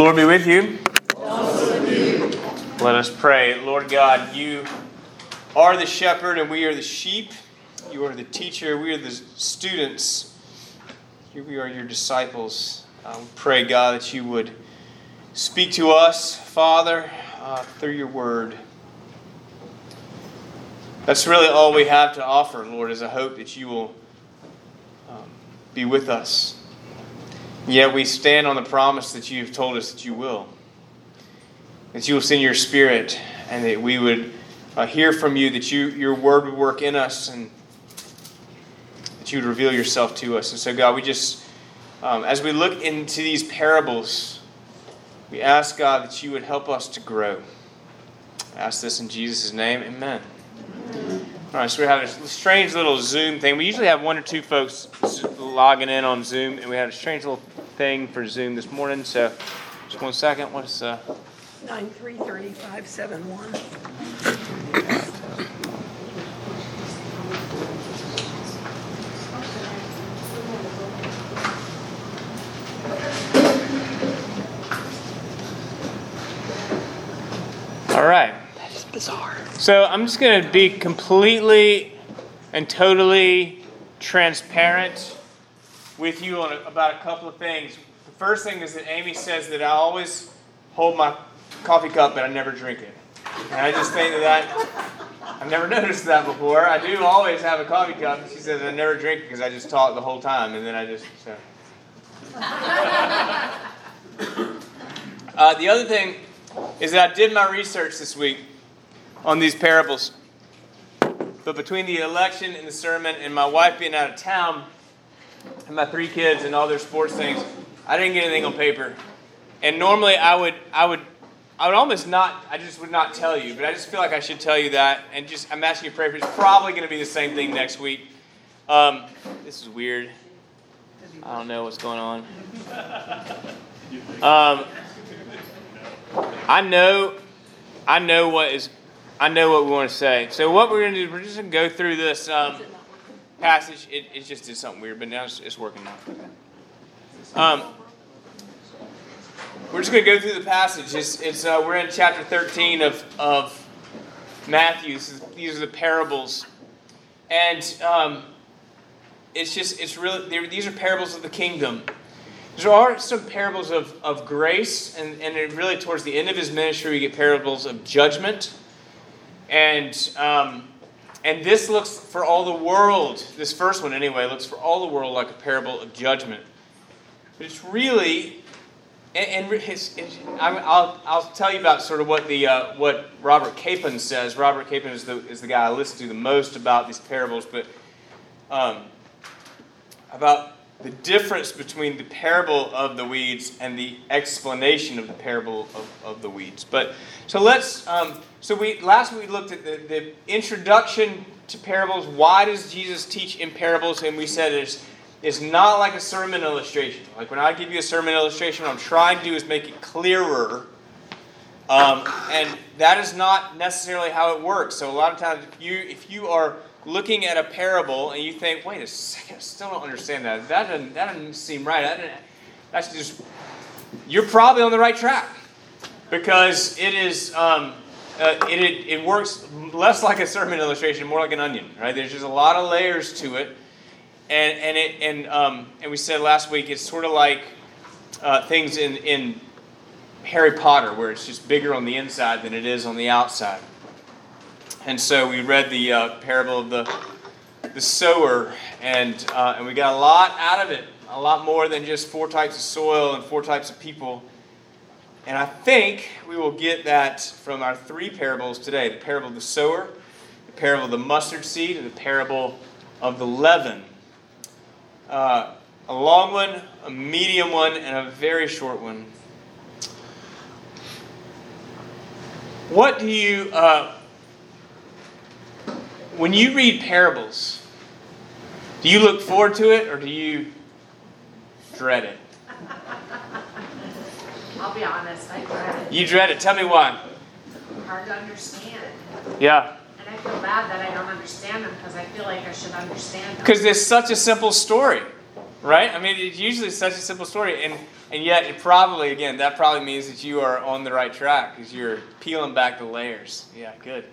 Lord be with you. Let us pray. Lord God, you are the shepherd and we are the sheep. You are the teacher, we are the students. Here we are your disciples. We pray, God, that you would speak to us, Father, uh, through your word. That's really all we have to offer, Lord, is a hope that you will um, be with us. Yet we stand on the promise that you've told us that you will. That you will send your spirit and that we would uh, hear from you, that you, your word would work in us and that you would reveal yourself to us. And so, God, we just, um, as we look into these parables, we ask, God, that you would help us to grow. I ask this in Jesus' name. Amen. All right, so we have a strange little Zoom thing. We usually have one or two folks logging in on Zoom, and we had a strange little thing for Zoom this morning. So, just one second. What's uh? Nine three thirty five seven one. All right. That is bizarre. So I'm just going to be completely and totally transparent with you on a, about a couple of things. The first thing is that Amy says that I always hold my coffee cup but I never drink it. And I just think that, that I've never noticed that before. I do always have a coffee cup. And she says I never drink it because I just talk the whole time and then I just. So. Uh, the other thing is that I did my research this week on these parables. But between the election and the sermon and my wife being out of town and my three kids and all their sports things, I didn't get anything on paper. And normally I would I would I would almost not I just would not tell you, but I just feel like I should tell you that and just I'm asking you to pray for it. It's probably going to be the same thing next week. Um, this is weird. I don't know what's going on. Um, I know I know what is I know what we want to say. So what we're going to do, we're just going to go through this um, passage. It, it just did something weird, but now it's, it's working now. Um, we're just going to go through the passage. It's, it's uh, we're in chapter 13 of, of Matthew. These are the parables, and um, it's just it's really these are parables of the kingdom. There are some parables of, of grace, and, and really towards the end of his ministry, we get parables of judgment. And, um, and this looks for all the world, this first one anyway, looks for all the world like a parable of judgment. But it's really, and, and I'll, I'll tell you about sort of what, the, uh, what Robert Capon says. Robert Capon is the, is the guy I listen to the most about these parables, but um, about the difference between the parable of the weeds and the explanation of the parable of, of the weeds. But so let's um, so we last we looked at the, the introduction to parables. Why does Jesus teach in parables? And we said it's it's not like a sermon illustration. Like when I give you a sermon illustration, what I'm trying to do is make it clearer. Um, and that is not necessarily how it works. So a lot of times, if you if you are looking at a parable and you think, wait a second, I still don't understand that. That doesn't, that doesn't seem right. That that's just, you're probably on the right track because it is, um, uh, it, it, it works less like a sermon illustration, more like an onion, right? There's just a lot of layers to it. And, and, it, and, um, and we said last week, it's sort of like uh, things in, in Harry Potter, where it's just bigger on the inside than it is on the outside. And so we read the uh, parable of the, the sower, and, uh, and we got a lot out of it, a lot more than just four types of soil and four types of people. And I think we will get that from our three parables today the parable of the sower, the parable of the mustard seed, and the parable of the leaven. Uh, a long one, a medium one, and a very short one. What do you. Uh, when you read parables, do you look forward to it or do you dread it? I'll be honest, I dread it. You dread it. Tell me why. Hard to understand. Yeah. And I feel bad that I don't understand them because I feel like I should understand them. Because it's such a simple story. Right? I mean, it's usually such a simple story, and and yet it probably again that probably means that you are on the right track because you're peeling back the layers. Yeah, good.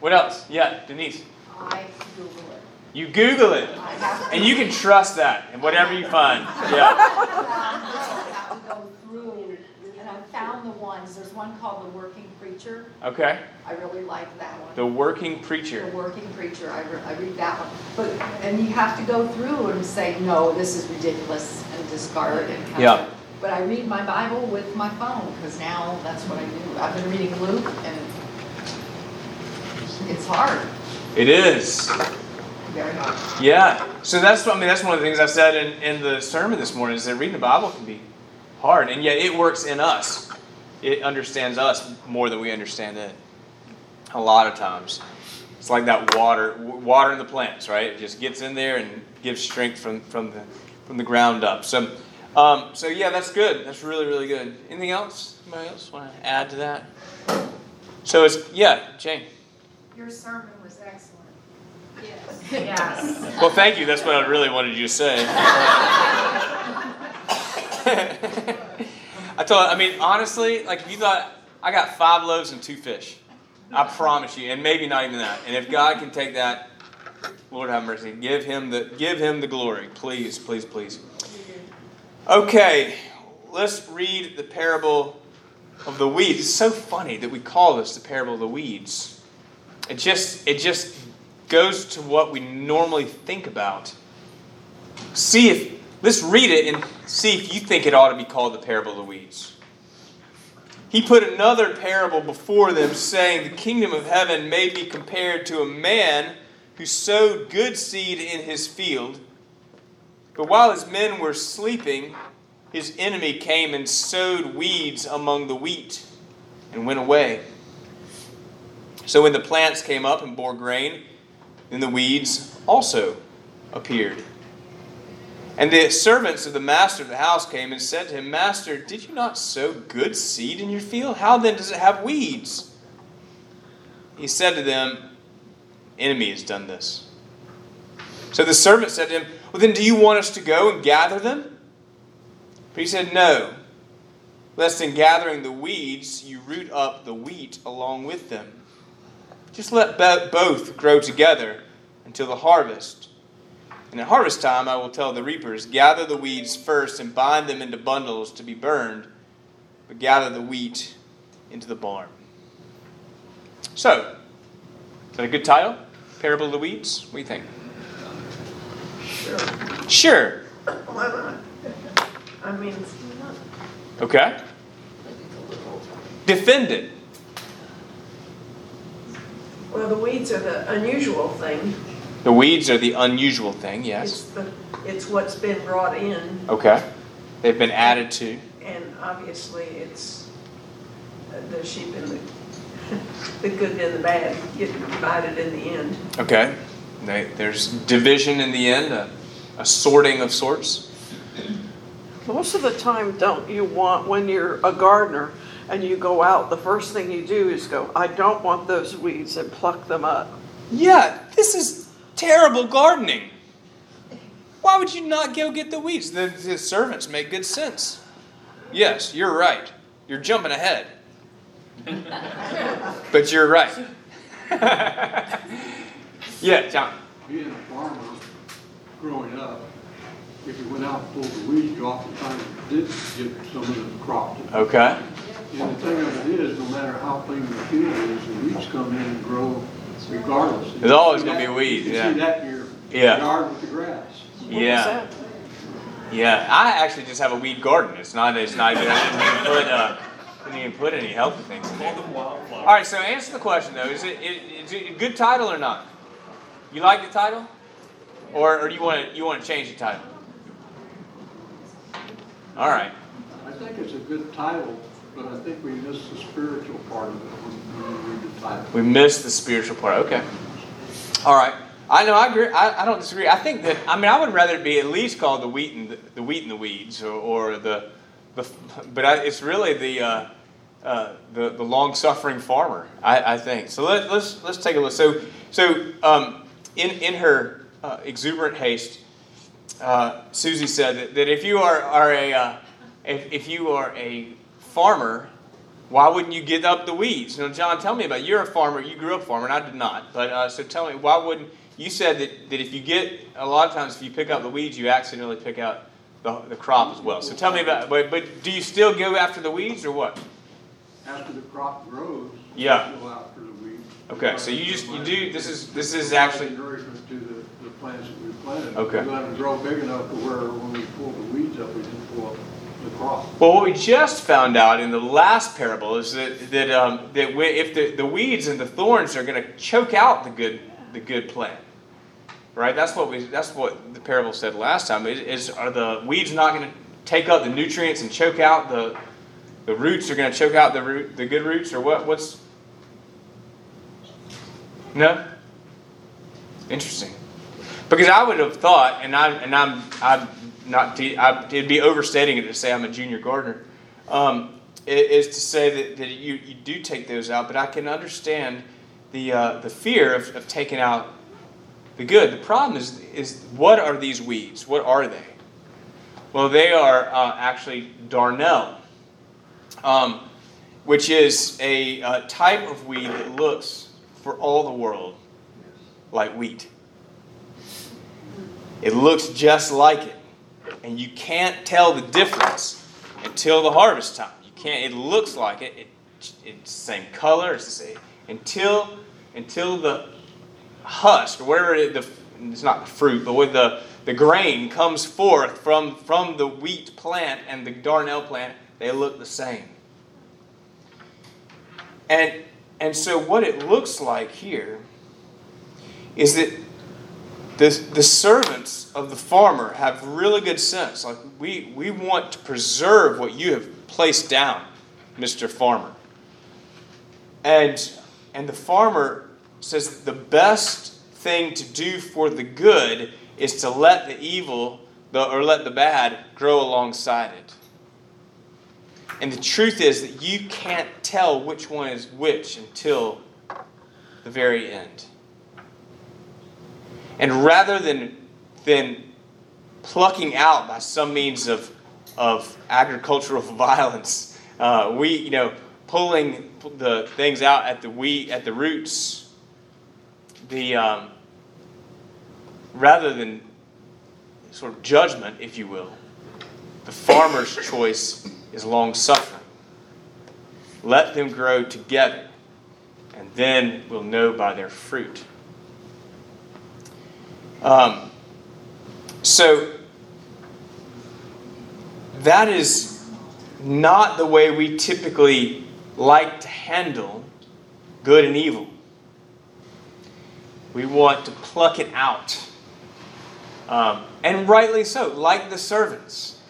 What else? Yeah, Denise. I Google it. You Google it, I have to. and you can trust that, and whatever you find. Yeah. I have to go through, and I found the ones, there's one called The Working Preacher. Okay. I really like that one. The working Preacher. The. Working Preacher, I, re- I read that one. But, and you have to go through and say, no, this is ridiculous, and discard and kind Yeah. of. But I read my Bible with my phone, because now that's what I do. I've been reading Luke, and it's hard, It is. very hard. Yeah. So that's what I mean. That's one of the things I said in, in the sermon this morning is that reading the Bible can be hard, and yet it works in us. It understands us more than we understand it. A lot of times, it's like that water, w- water in the plants, right? It just gets in there and gives strength from from the from the ground up. So, um, so yeah, that's good. That's really really good. Anything else? Anybody else want to add to that? So it's yeah, Jane. Your sermon was excellent. Yes. Yes. Well, thank you. That's what I really wanted you to say. I told. I mean, honestly, like if you thought I got five loaves and two fish, I promise you, and maybe not even that. And if God can take that, Lord have mercy. Give him the give him the glory, please, please, please. Okay, let's read the parable of the weeds. It's so funny that we call this the parable of the weeds. It just it just goes to what we normally think about. See if let's read it and see if you think it ought to be called the parable of the weeds. He put another parable before them, saying, The kingdom of heaven may be compared to a man who sowed good seed in his field. But while his men were sleeping, his enemy came and sowed weeds among the wheat and went away. So when the plants came up and bore grain, then the weeds also appeared. And the servants of the master of the house came and said to him, Master, did you not sow good seed in your field? How then does it have weeds? He said to them, Enemy has done this. So the servant said to him, Well, then do you want us to go and gather them? But he said, No, lest in gathering the weeds you root up the wheat along with them. Just let both grow together until the harvest. And at harvest time, I will tell the reapers gather the weeds first and bind them into bundles to be burned, but gather the wheat into the barn. So, is that a good title? Parable of the Weeds? What do you think? Sure. Sure. Why not? I mean, Okay. Defend it. well, the weeds are the unusual thing. The weeds are the unusual thing, It's yes. the, it's what's been brought in, Okay. They've been added to. and obviously it's uh, the sheep and the, the good and the bad get divided in the end. Okay. They, there's division in the end, a, a sorting of sorts. Most of the time, don't you want, when you're a gardener and you go out, the first thing you do is go, I don't want those weeds and pluck them up. Yeah, this is terrible gardening. Why would you not go get the weeds? The, the servants make good sense. Yes, you're right. You're jumping ahead. but you're right. yeah, John. being a farmer growing up, if you went out and pulled the weeds, you oftentimes did get some of the crop. Okay. And the thing of it is, no matter how clean the field is, the weeds come in and grow regardless. There's always gonna be weeds. weed, You yeah. see that in your Yeah. yard with the grass. What Yeah. Yeah, I actually just have a weed garden. It's not. It's not even. I didn't even put. Uh, didn't even put any healthy things in there. All right. So answer the question though. Is it, it is it a good title or not? You like the title, or, or do you want to you want to change the title? All right. I think it's a good title, but I think we missed the spiritual part of it when when we missed the spiritual part. Okay. All right. I know. I agree. I, I don't disagree. I think that. I mean, I would rather be at least called the wheat and the, the wheat and the weeds, or, or the the. But I, it's really the. Uh, uh, the the long suffering farmer, I, I think. So let, let's let's take a look. So so um, in in her uh, exuberant haste, uh, Susie said that, that if you are, are a uh, if, if you are a farmer, why wouldn't you get up the weeds? You know, John, tell me about it. You're a farmer. You grew up a farmer, and I did not. But uh, so tell me, why wouldn't you said that, that if you get a lot of times if you pick up the weeds, you accidentally pick out the, the crop as well. So tell me about. But but do you still go after the weeds or what? After the crop grows. Yeah. Go after the weeds. Okay, so you just you do this is this is actually Nourishment to the, the plants that we planted. Okay. We let them grow big enough to where when we pull the weeds up, we didn't pull up. Well, what we just found out in the last parable is that that um, that we, if the, the weeds and the thorns are going to choke out the good the good plant, right? That's what we that's what the parable said last time. Is, is are the weeds not going to take up the nutrients and choke out the the roots are going to choke out the root the good roots or what? What's no? Interesting. Because I would have thought, and I'm and I'm I'm not to, I, it'd be overstating it to say I'm a junior gardener, um, to say that, that you, you do take those out, but I can understand the uh, the fear of, of taking out the good. The problem is is what are these weeds? What are they? Well, they are uh, actually darnel, um, which is a uh, type of weed that looks for all the world like wheat. It looks just like it. And you can't tell the difference until the harvest time. You can't, it looks like it. it it's the same color, it's the same. Until, until the husk, or whatever it, the, it's not the fruit, but with the, the grain comes forth from, from the wheat plant and the darnel plant, they look the same. And, and so what it looks like here is that the, the servants of the farmer have really good sense. Like, we, we want to preserve what you have placed down, Mr. Farmer. And, and the farmer says the best thing to do for the good is to let the evil the, or let the bad grow alongside it. And the truth is that you can't tell which one is which until the very end. And rather than, than plucking out by some means of, of agricultural violence, uh, we, you know, pulling the things out at the we at the roots, the um, rather than sort of judgment, if you will, the farmer's choice is long suffering. Let them grow together, and then we'll know by their fruit. Um, so, that is not the way we typically like to handle good and evil. We want to pluck it out. Um, and rightly so, like the servants.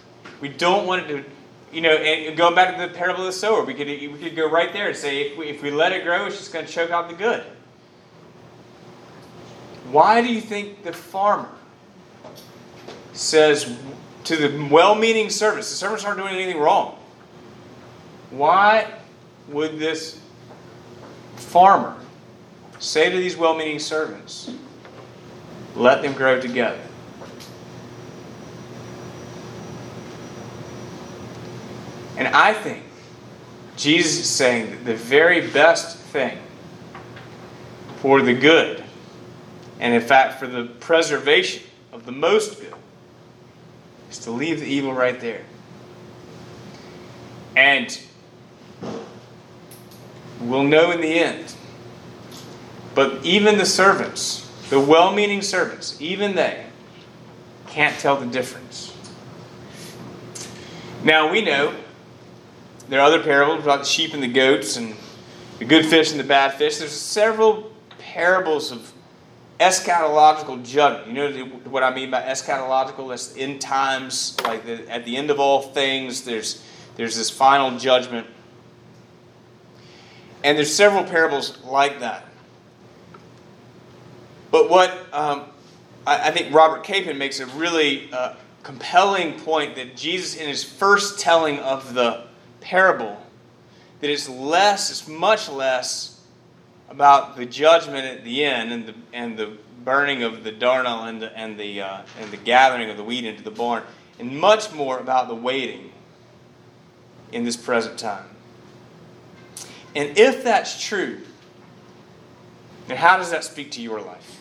We don't want it to, you know, and going back to the parable of the sower, we could, we could go right there and say if we, if we let it grow, it's just going to choke out the good. Why do you think the farmer says to the well meaning servants, the servants aren't doing anything wrong? Why would this farmer say to these well meaning servants, let them grow together? And I think Jesus is saying that the very best thing for the good, and in fact for the preservation of the most good, is to leave the evil right there. And we'll know in the end. But even the servants, the well meaning servants, even they can't tell the difference. Now we know there are other parables about the sheep and the goats and the good fish and the bad fish. There's several parables of eschatological judgment. You know what I mean by eschatological? That's end times, like the, at the end of all things, there's there's this final judgment. And there's several parables like that. But what um, I, I, think Robert Capon makes a really uh, compelling point that Jesus, in his first telling of the parable, that it's less, it's much less about the judgment at the end and the, and the burning of the darnel and the and the uh, and the gathering of the wheat into the barn, and much more about the waiting in this present time. And if that's true, then how does that speak to your life?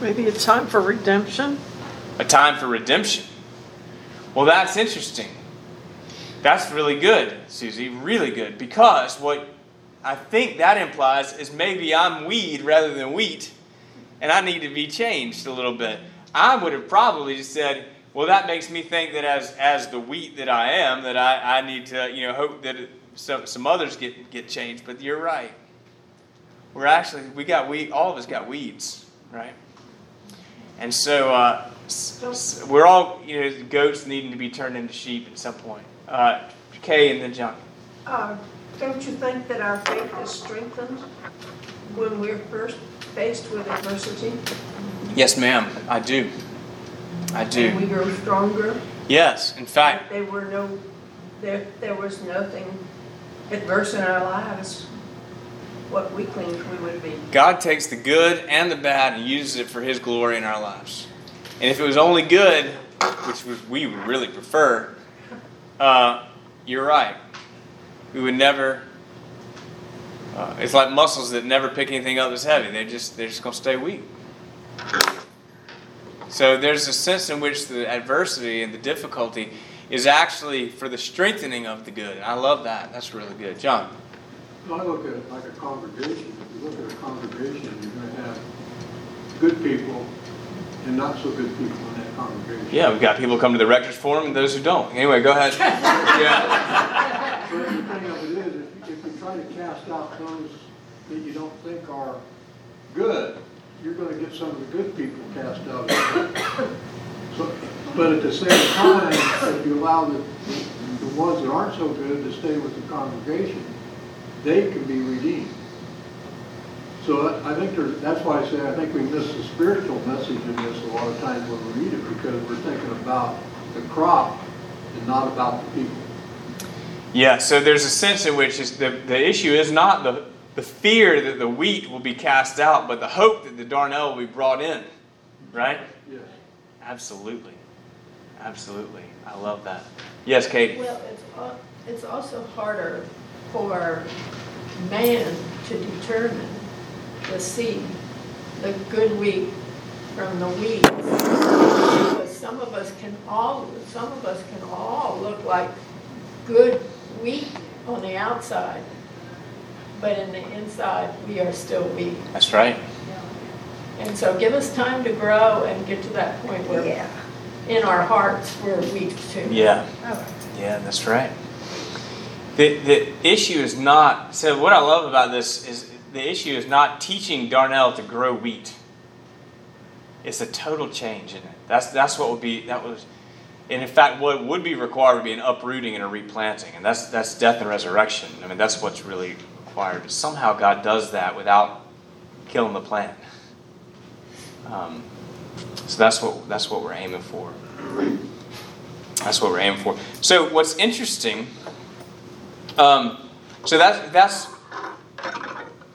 Maybe it's time for redemption? A time for redemption. Well, that's interesting. That's really good, Susie, really good. Because what I think that implies is maybe I'm weed rather than wheat, and I need to be changed a little bit. I would have probably just said, well, that makes me think that as, as the wheat that I am, that I, I need to, you know, hope that some, some others get, get changed. But you're right. We're actually, we got weed, all of us got weeds, right? And so uh, we're all, you know, goats needing to be turned into sheep at some point. Uh, Kay and then John. Uh, Don't you think that our faith is strengthened when we're first faced with adversity? Yes, ma'am. I do. I And do. we grow stronger? Yes, in fact, There were no, there, there was nothing adverse in our lives, what weaklings we would be. God takes the good and the bad and uses it for His glory in our lives. And if it was only good, which we would really prefer, uh, you're right. We would never. Uh, it's like muscles that never pick anything up that's heavy. They just they're just gonna stay weak. So there's a sense in which the adversity and the difficulty is actually for the strengthening of the good. I love that. That's really good, John. I look at it like a congregation. If you look at a congregation, you're gonna have good people and not so good people in that congregation. Yeah, we've got people come to the rector's forum and those who don't. Anyway, go ahead. yeah. But the thing of it is, if you, if you try to cast out those that you don't think are good, you're gonna get some of the good people cast out. So, but at the same time, if you allow the, the ones that aren't so good to stay with the congregation, they can be redeemed. So I I think there's, that's why I say I think we miss the spiritual message in this a lot of times when we read it, because we're thinking about the crop and not about the people. Yeah, so there's a sense in which the, the issue is not the, the fear that the wheat will be cast out, but the hope that the darnel will be brought in. Right? Yes. Absolutely. Absolutely. I love that. Yes, Katie. Well, it's, it's also harder for man to determine the seed, the good wheat from the weeds. Because some of us can all, some of us can all look like good wheat on the outside, but in the inside, we are still wheat. That's right. And so give us time to grow and get to that point where, in our hearts, we're wheat too. Yeah. Oh. Yeah, that's right. The, the issue is not, so what I love about this is the issue is not teaching darnel to grow wheat. It's a total change in it. That's, that's what would be, that was, and in fact, what would be required would be an uprooting and a replanting. And that's, that's death and resurrection. I mean, that's what's really required. Somehow God does that without killing the plant. Um, so that's what, that's what we're aiming for. That's what we're aiming for. So what's interesting, um, so that's that's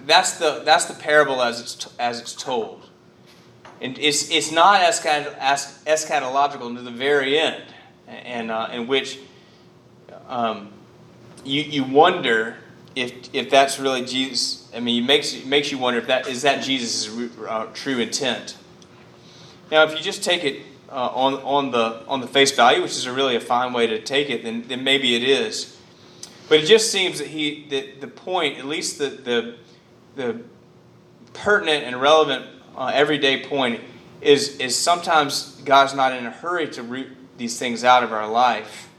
that's the that's the parable as it's as it's told, and it's it's not eschatological to the very end, and uh, in which um, you you wonder if if that's really Jesus. I mean, it makes it makes you wonder if that is that Jesus' uh, true intent. Now, if you just take it uh, on on the on the face value, which is a really a fine way to take it, then then maybe it is. But it just seems that he that the point, at least the the, the pertinent and relevant uh, everyday point, is is sometimes God's not in a hurry to root these things out of our life,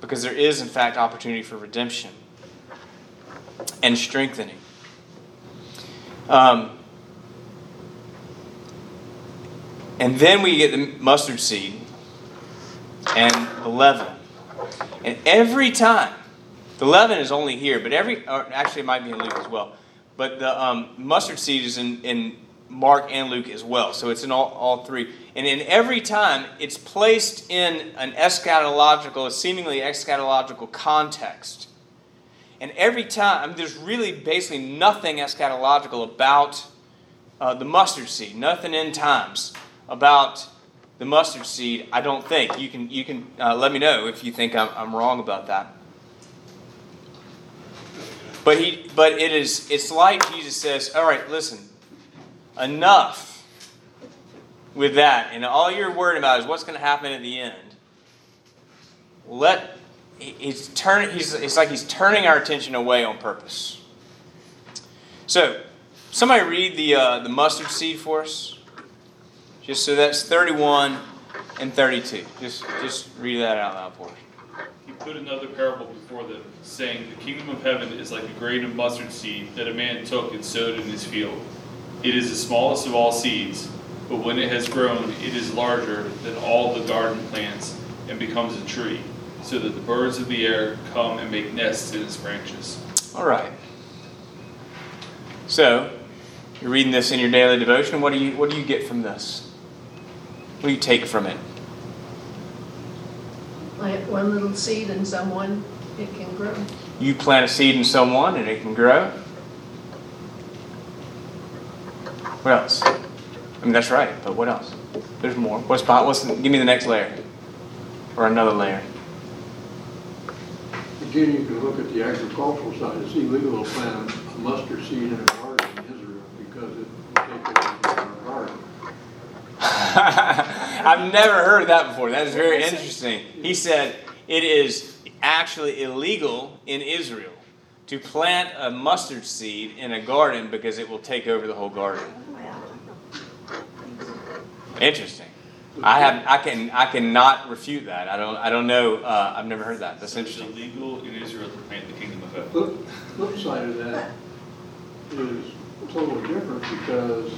because there is in fact opportunity for redemption and strengthening. Um, And then we get the mustard seed and the leaven. And every time, the leaven is only here, but every, or actually it might be in Luke as well. But the um, mustard seed is in, in Mark and Luke as well. So it's in all, all three. And in every time, it's placed in an eschatological, a seemingly eschatological context. And every time, I mean, there's really basically nothing eschatological about uh, the mustard seed, nothing in times about the mustard seed. I don't think you can you can uh, let me know if you think I'm, I'm wrong about that. But he, but it is it's like Jesus says, all right, listen, enough with that, and all you're worried about is what's going to happen at the end. Let he's turning. He's it's like he's turning our attention away on purpose. So, somebody read the uh, the mustard seed for us. Just so that's 31 and 32. Just just read that out loud for us. Put another parable before them, saying, The kingdom of heaven is like a grain of mustard seed that a man took and sowed in his field. It is the smallest of all seeds, but when it has grown, it is larger than all the garden plants and becomes a tree, so that the birds of the air come and make nests in its branches. All right. So, you're reading this in your daily devotion. What do you what do you get from this? What do you take from it? Plant one little seed in someone, it can grow. You plant a seed in someone and it can grow. What else? I mean, that's right, but what else? There's more. What's, what's give me the next layer? Or another layer. Again, you can look at the agricultural side. It's illegal to plant a mustard seed in a garden in Israel because it will take it into our garden. I've never heard that before. That is very interesting. He said it is actually illegal in Israel to plant a mustard seed in a garden because it will take over the whole garden. Interesting. I have I can I cannot refute that. I don't I don't know. Uh, I've never heard that. That's It's interesting. illegal in Israel to plant the kingdom of heaven. Flip, flip side of that is totally different because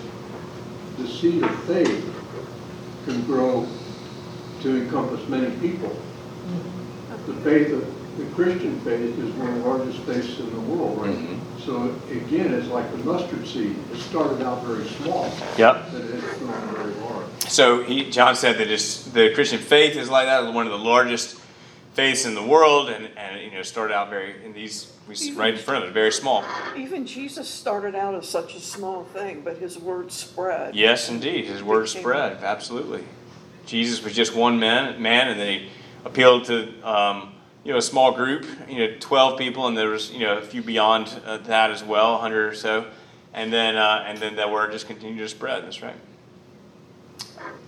the seed of faith can grow to encompass many people. The faith of, the Christian faith is one of the largest faiths in the world right now. So again, it's like the mustard seed. It started out very small, Yep. but it has grown very large. So he, John said that it's, the Christian faith is like that, one of the largest faiths in the world, and, and you know started out very in these we see right in front of it, very small. Even Jesus started out as such a small thing, but his word spread. Yes, indeed, his word spread absolutely. Jesus was just one man, man, and then he appealed to um, you know a small group, you know, twelve people, and there was you know a few beyond uh, that as well, hundred or so, and then uh, and then that word just continued to spread. That's right.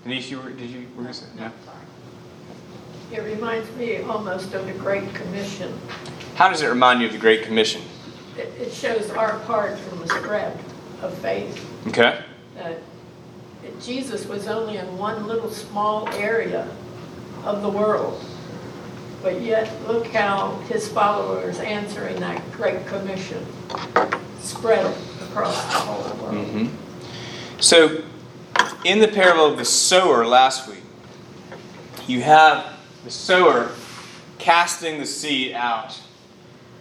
Denise, you were, did you were you saying? It reminds me almost of the Great Commission. How does it remind you of the Great Commission? It, it shows our part from the spread of faith. Okay. that Jesus was only in one little small area of the world. But yet, look how his followers answering that great commission spread across the whole world. hmm So, in the parable of the sower last week, you have the sower casting the seed out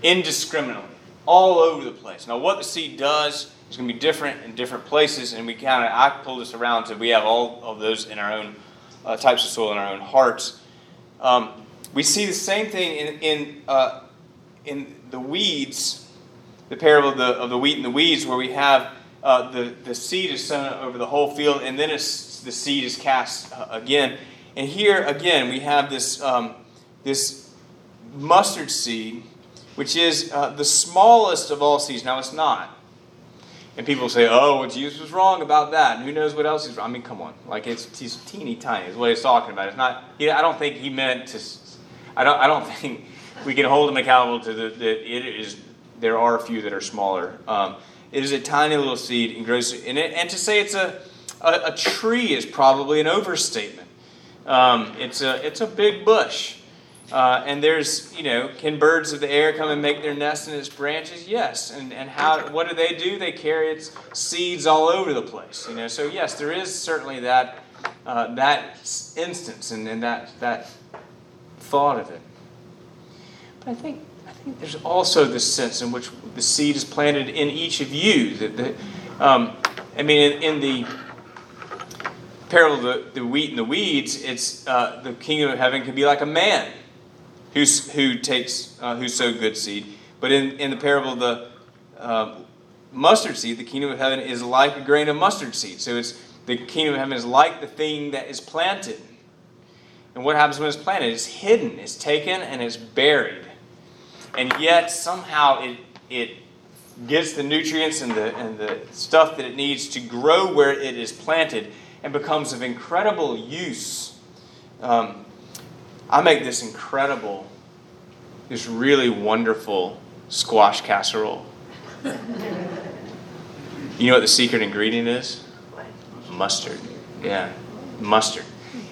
indiscriminately, all over the place. Now, what the seed does is going to be different in different places, and we kind of I pull this around so we have all of those in our own uh, types of soil in our own hearts. Um, we see the same thing in in uh, in the weeds, the parable of the of the wheat and the weeds, where we have uh, the the seed is sown over the whole field, and then the seed is cast uh, again. And here again, we have this um, this mustard seed, which is uh, the smallest of all seeds. Now, it's not. And people say, "Oh, well, Jesus was wrong about that." And who knows what else he's wrong? I mean, come on, like it's he's teeny tiny. Is what he's talking about. It's not. He, I don't think he meant to. I don't. I don't think we can hold him accountable to the, that it is. There are a few that are smaller. Um, it is a tiny little seed and grows. And, it, and to say it's a, a, a tree is probably an overstatement. Um, it's a it's a big bush. Uh, and there's, you know, can birds of the air come and make their nest in its branches? Yes. And, and how, what do they do? They carry its seeds all over the place, you know. So, yes, there is certainly that, uh, that instance and, and that, that thought of it. But I think, I think there's also this sense in which the seed is planted in each of you. That the, um, I mean, in, in the parable of the, the wheat and the weeds, it's uh, the kingdom of heaven can be like a man who's, who takes uh, who sowed good seed. But in, in the parable of the uh, mustard seed, the kingdom of heaven is like a grain of mustard seed. So it's the kingdom of heaven is like the thing that is planted. And what happens when it's planted? It's hidden, it's taken, and it's buried. And yet somehow it it gets the nutrients and the and the stuff that it needs to grow where it is planted and becomes of incredible use. Um, I make this incredible, this really wonderful squash casserole. You know what the secret ingredient is? Mustard. Yeah, mustard.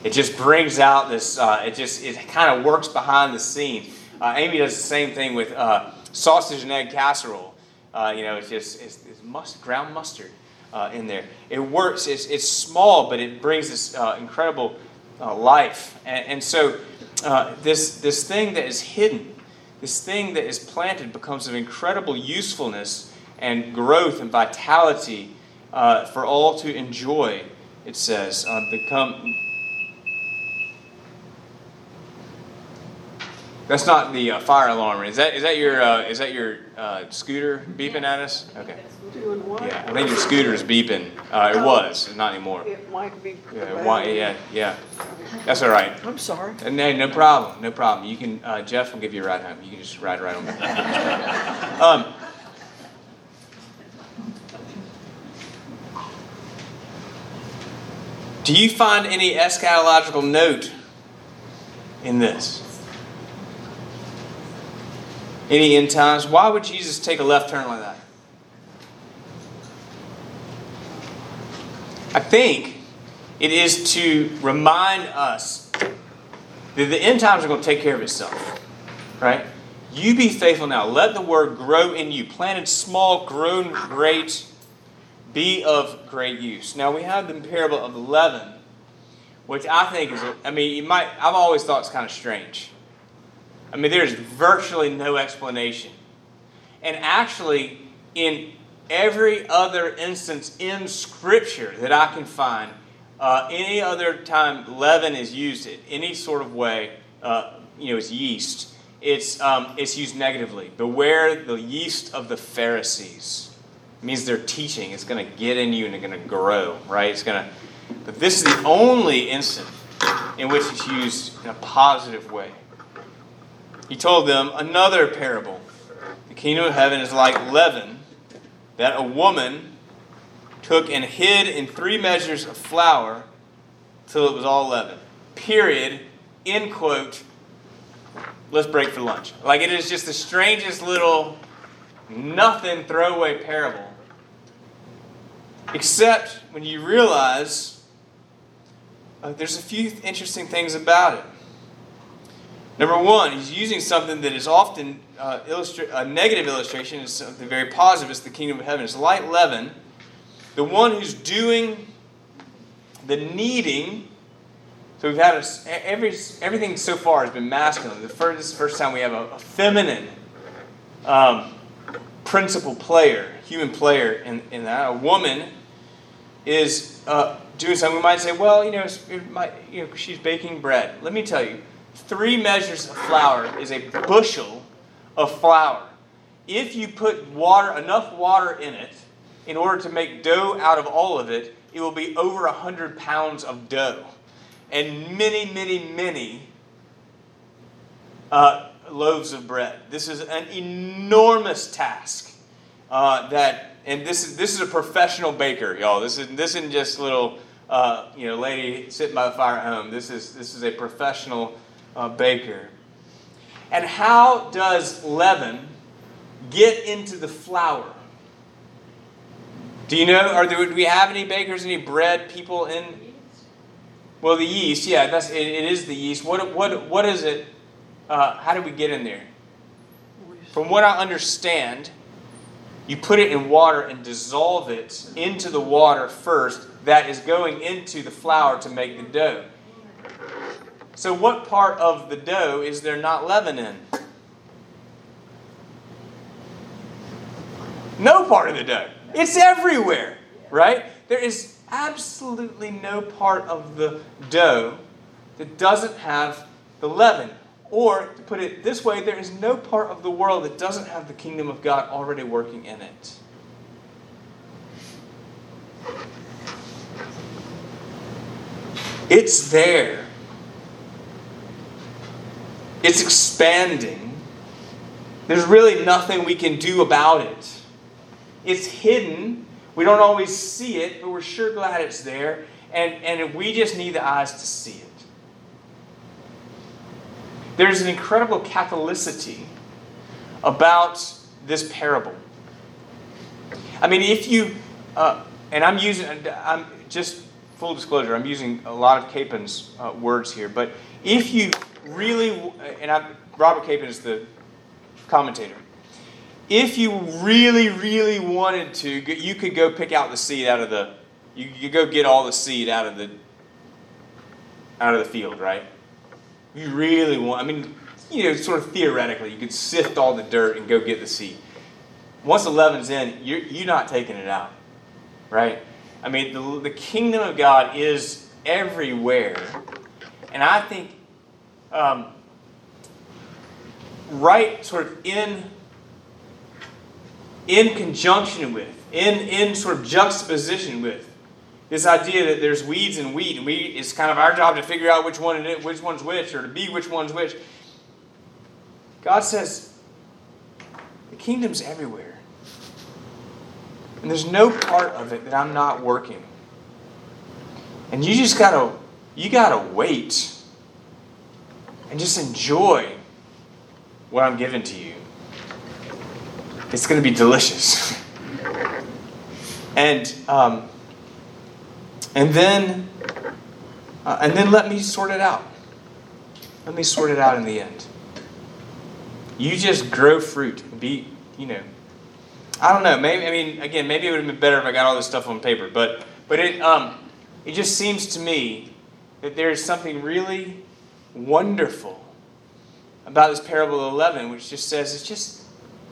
It just brings out this. Uh, it just it kind of works behind the scenes. Uh, Amy does the same thing with uh, sausage and egg casserole. Uh, you know, it's just it's, it's must, ground mustard uh, in there. It works. It's, it's small, but it brings this uh, incredible life. And, and so this this thing that is hidden, this thing that is planted, becomes of incredible usefulness and growth and vitality uh, for all to enjoy, it says. Uh, become. That's not the uh, fire alarm. Is that is that your uh, is that your uh, scooter beeping at us? Okay. Yeah, I think your scooter is beeping. Uh, it was, not anymore. It might be. Yeah, why, yeah, yeah. That's all right. I'm sorry. No, no problem. No problem. You can. Uh, Jeff will give you a ride home. You can just ride right on back. um, do you find any eschatological note in this? Any end times? Why would Jesus take a left turn like that? I think it is to remind us that the end times are going to take care of itself. Right? You be faithful now. Let the word grow in you. Planted small, grown great, be of great use. Now we have the parable of the leaven, which I think is, I mean, you might, I've always thought it's kind of strange. I mean, there's virtually no explanation. And actually, in every other instance in Scripture that I can find, uh, any other time leaven is used in any sort of way, uh, you know, it's yeast, it's, um, it's used negatively. Beware the yeast of the Pharisees. It means their teaching is going to get in you and it's going to grow, right? It's going to, but this is the only instance in which it's used in a positive way. He told them another parable. The kingdom of heaven is like leaven that a woman took and hid in three measures of flour till it was all leaven. Period. End quote. Let's break for lunch. Like it is just the strangest little nothing throwaway parable. Except when you realize uh, there's a few interesting things about it. Number one, he's using something that is often uh, illustra- a negative illustration, is something very positive. It's the kingdom of heaven. It's light leaven. The one who's doing the kneading. So we've had a, every everything so far has been masculine. The first, this is the first time we have a, a feminine um, principal player, human player in, in that. A woman is uh, doing something. We might say, well, you know, it might, you know, she's baking bread. Let me tell you, three measures of flour is a bushel of flour. If you put water, enough water in it, in order to make dough out of all of it, it will be over 100 pounds of dough. And many, many, many uh, loaves of bread. This is an enormous task. Uh, that and this is this is a professional baker, y'all. This is this isn't just little uh, you know lady sitting by the fire at home. This is this is a professional uh, baker. And how does leaven get into the flour? Do you know? Are there, do we have any bakers, any bread people in? Well, the yeast, yeah, that's it, it is the yeast. What what what is it? Uh, how do we get in there? From what I understand, you put it in water and dissolve it into the water first. That is going into the flour to make the dough. So, what part of the dough is there not leaven in? No part of the dough. It's everywhere, right? There is absolutely no part of the dough that doesn't have the leaven. Or, to put it this way, there is no part of the world that doesn't have the kingdom of God already working in it. It's there. It's expanding. There's really nothing we can do about it. It's hidden. We don't always see it, but we're sure glad it's there. And, and we just need the eyes to see it. There's an incredible catholicity about this parable. I mean, if you, uh, and I'm using, I'm just full disclosure, I'm using a lot of Capon's uh, words here, but if you really, and I'm, Robert Capon is the commentator. If you really, really wanted to, you could go pick out the seed out of the, you could go get all the seed out of the, out of the field, right? You really want, I mean, you know, sort of theoretically, you could sift all the dirt and go get the seed. Once the leaven's in, you're, you're not taking it out, right? I mean, the, the kingdom of God is everywhere. And I think um, right sort of in in conjunction with, in, in sort of juxtaposition with this idea that there's weeds and wheat, and we it's kind of our job to figure out which one it, which one's which, or to be which one's which. God says the kingdom's everywhere. And there's no part of it that I'm not working. And you just gotta you gotta wait and just enjoy what I'm giving to you. It's going to be delicious. and um, and then uh, and then let me sort it out. Let me sort it out in the end. You just grow fruit. Be you know. I don't know. Maybe I mean again. Maybe it would have been better if I got all this stuff on paper. But but it um it just seems to me that there is something really wonderful about this parable of leaven, which just says it's just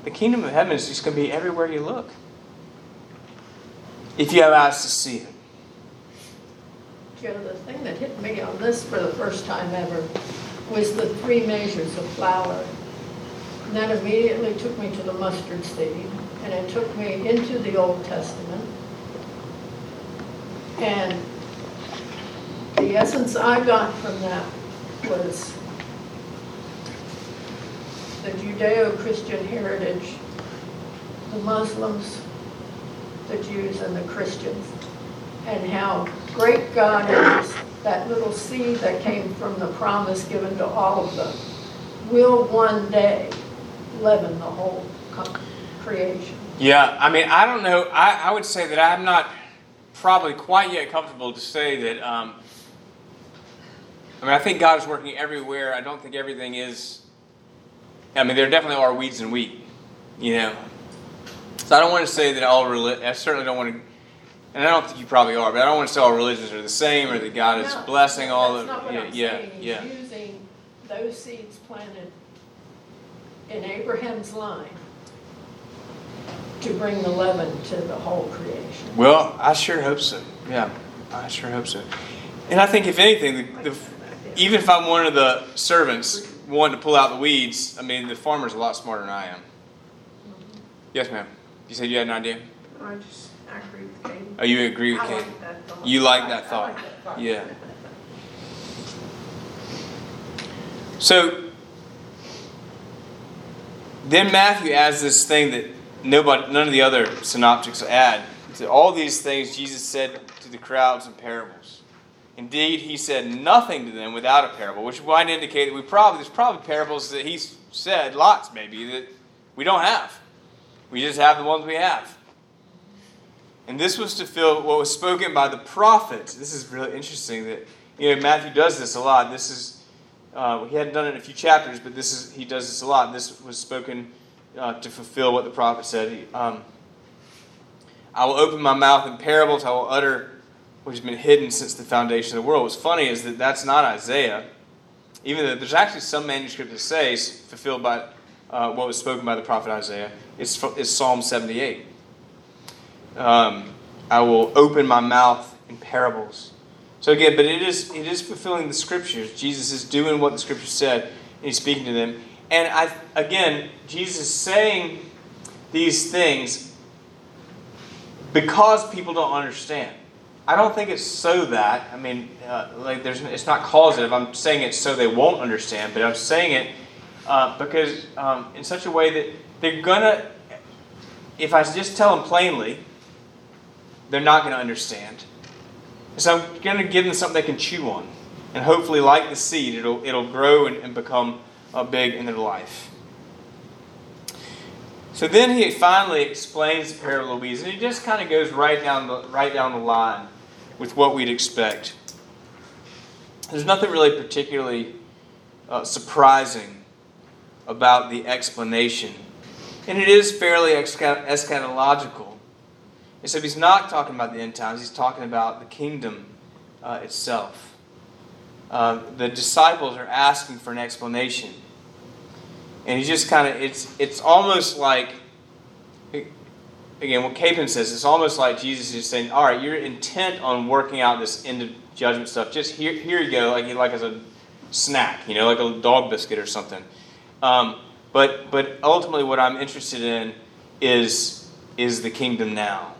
the kingdom of heaven is just going to be everywhere you look. If you have eyes to see it. Joe, the thing that hit me on this for the first time ever was the three measures of flour. And that immediately took me to the mustard seed, and it took me into the Old Testament. And the essence I got from that was the Judeo-Christian heritage, the Muslims, the Jews, and the Christians, and how great God is, that little seed that came from the promise given to all of them, will one day leaven the whole creation. Yeah, I mean, I don't know. I, I would say that I'm not probably quite yet comfortable to say that. Um, I mean, I think God is working everywhere. I don't think everything is. I mean, there definitely are weeds and wheat, you know. So I don't want to say that all religion. I certainly don't want to. And I don't think you probably are, but I don't want to say all religions are the same or that God is No, blessing all That's of. not what yeah, I'm yeah, saying. Yeah. using those seeds planted in Abraham's line to bring the leaven to the whole creation. Well, I sure hope so. Yeah, I sure hope so. And I think if anything, the, the, even if I'm one of the servants wanting to pull out the weeds, I mean, the farmer's a lot smarter than I am. Yes, ma'am. You said you had an idea? I just, I agree with Katie. Oh, you agree with I Kate? like that thought. You like that I thought? like that thought. Yeah. So then Matthew adds this thing that nobody, none of the other synoptics add. To all these things Jesus said to the crowds in parables. Indeed, he said nothing to them without a parable, which might indicate that we probably there's probably parables that he said, lots maybe, that we don't have. We just have the ones we have. And this was to fill what was spoken by the prophets. This is really interesting that you know Matthew does this a lot. This is uh, he hadn't done it in a few chapters, but this is he does this a lot. This was spoken uh, to fulfill what the prophet said. He, um, I will open my mouth in parables. I will utter what has been hidden since the foundation of the world. What's funny is that that's not Isaiah. Even though there's actually some manuscript that says fulfilled by uh, what was spoken by the prophet Isaiah. It's, it's Psalm 78. Um, I will open my mouth in parables. So again, but it is it is fulfilling the scriptures. Jesus is doing what the scriptures said. and he's speaking to them. And I, again, Jesus is saying these things because people don't understand. I don't think it's so that. I mean, uh, like there's, it's not causative. I'm saying it so they won't understand, but I'm saying it uh, because um, in such a way that they're gonna. If I just tell them plainly, they're not to understand. So I'm to give them something they can chew on, and hopefully, like the seed, it'll it'll grow and, and become uh, big in their life. So then he finally explains the the weeds, and he just kind of goes right down the right down the line with what we'd expect. There's nothing really particularly uh, surprising about the explanation, and it is fairly eschatological. So he's not talking about the end times, he's talking about the kingdom uh, itself. Uh, the disciples are asking for an explanation. And he just kind of, it's, it's almost like, again, what Capon says, it's almost like Jesus is saying, all right, you're intent on working out this end of judgment stuff. Just here, here you go, like, like as a snack, you know, like a dog biscuit or something. Um, but, but ultimately, what I'm interested in is, is the kingdom now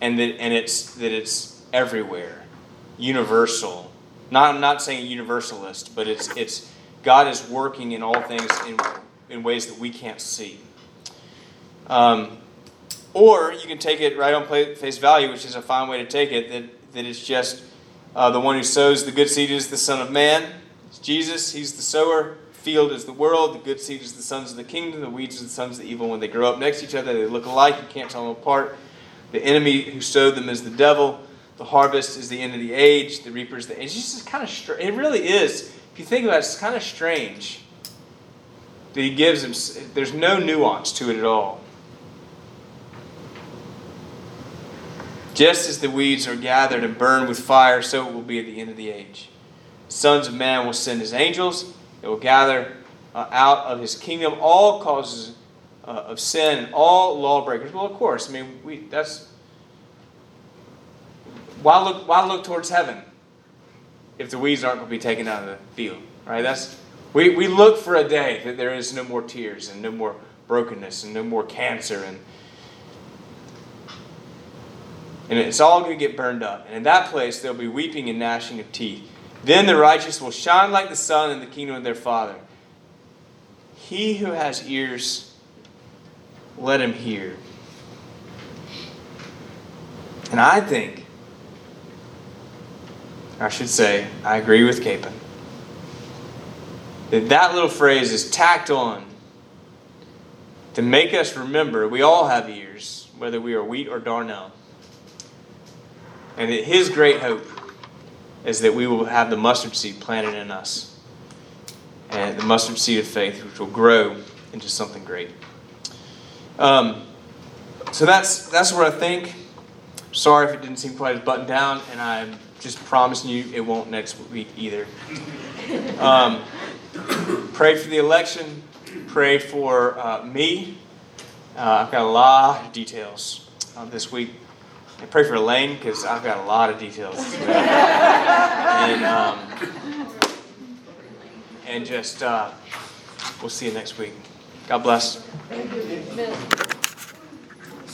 and that and it's that it's everywhere, universal. Not I'm not saying universalist, but it's it's God is working in all things in in ways that we can't see. Um, or you can take it right on face value, which is a fine way to take it. That that it's just uh, the one who sows the good seed is the Son of Man. It's Jesus. He's the sower. Field is the world. The good seed is the sons of the kingdom. The weeds are the sons of the evil. When they grow up next to each other, they look alike. You can't tell them apart. The enemy who sowed them is the devil. The harvest is the end of the age. The reaper is the age. It's just kind of. It really is. If you think about it, it's kind of strange that he gives them. There's no nuance to it at all. Just as the weeds are gathered and burned with fire, so it will be at the end of the age. Sons of man will send his angels. They will gather uh, out of his kingdom all causes uh, of sin and all lawbreakers. Well, of course, I mean, we that's why look why look towards heaven if the weeds aren't going to be taken out of the field, right? That's we, we look for a day that there is no more tears and no more brokenness and no more cancer and and it's all going to get burned up. And in that place there'll be weeping and gnashing of teeth. Then the righteous will shine like the sun in the kingdom of their Father. He who has ears let him hear. And I think, I should say, I agree with Capon, that that little phrase is tacked on to make us remember we all have ears, whether we are wheat or darnel. And that his great hope is that we will have the mustard seed planted in us. And the mustard seed of faith, which will grow into something great. Um, so that's that's what I think. Sorry if it didn't seem quite as buttoned down, and I'm just promising you it won't next week either. Um, pray for the election. Pray for uh, me. Uh, I've got a lot of details uh, this week. And pray for Elaine because I've got a lot of details. and um, and just uh, we'll see you next week. God bless. Thank you, Miss.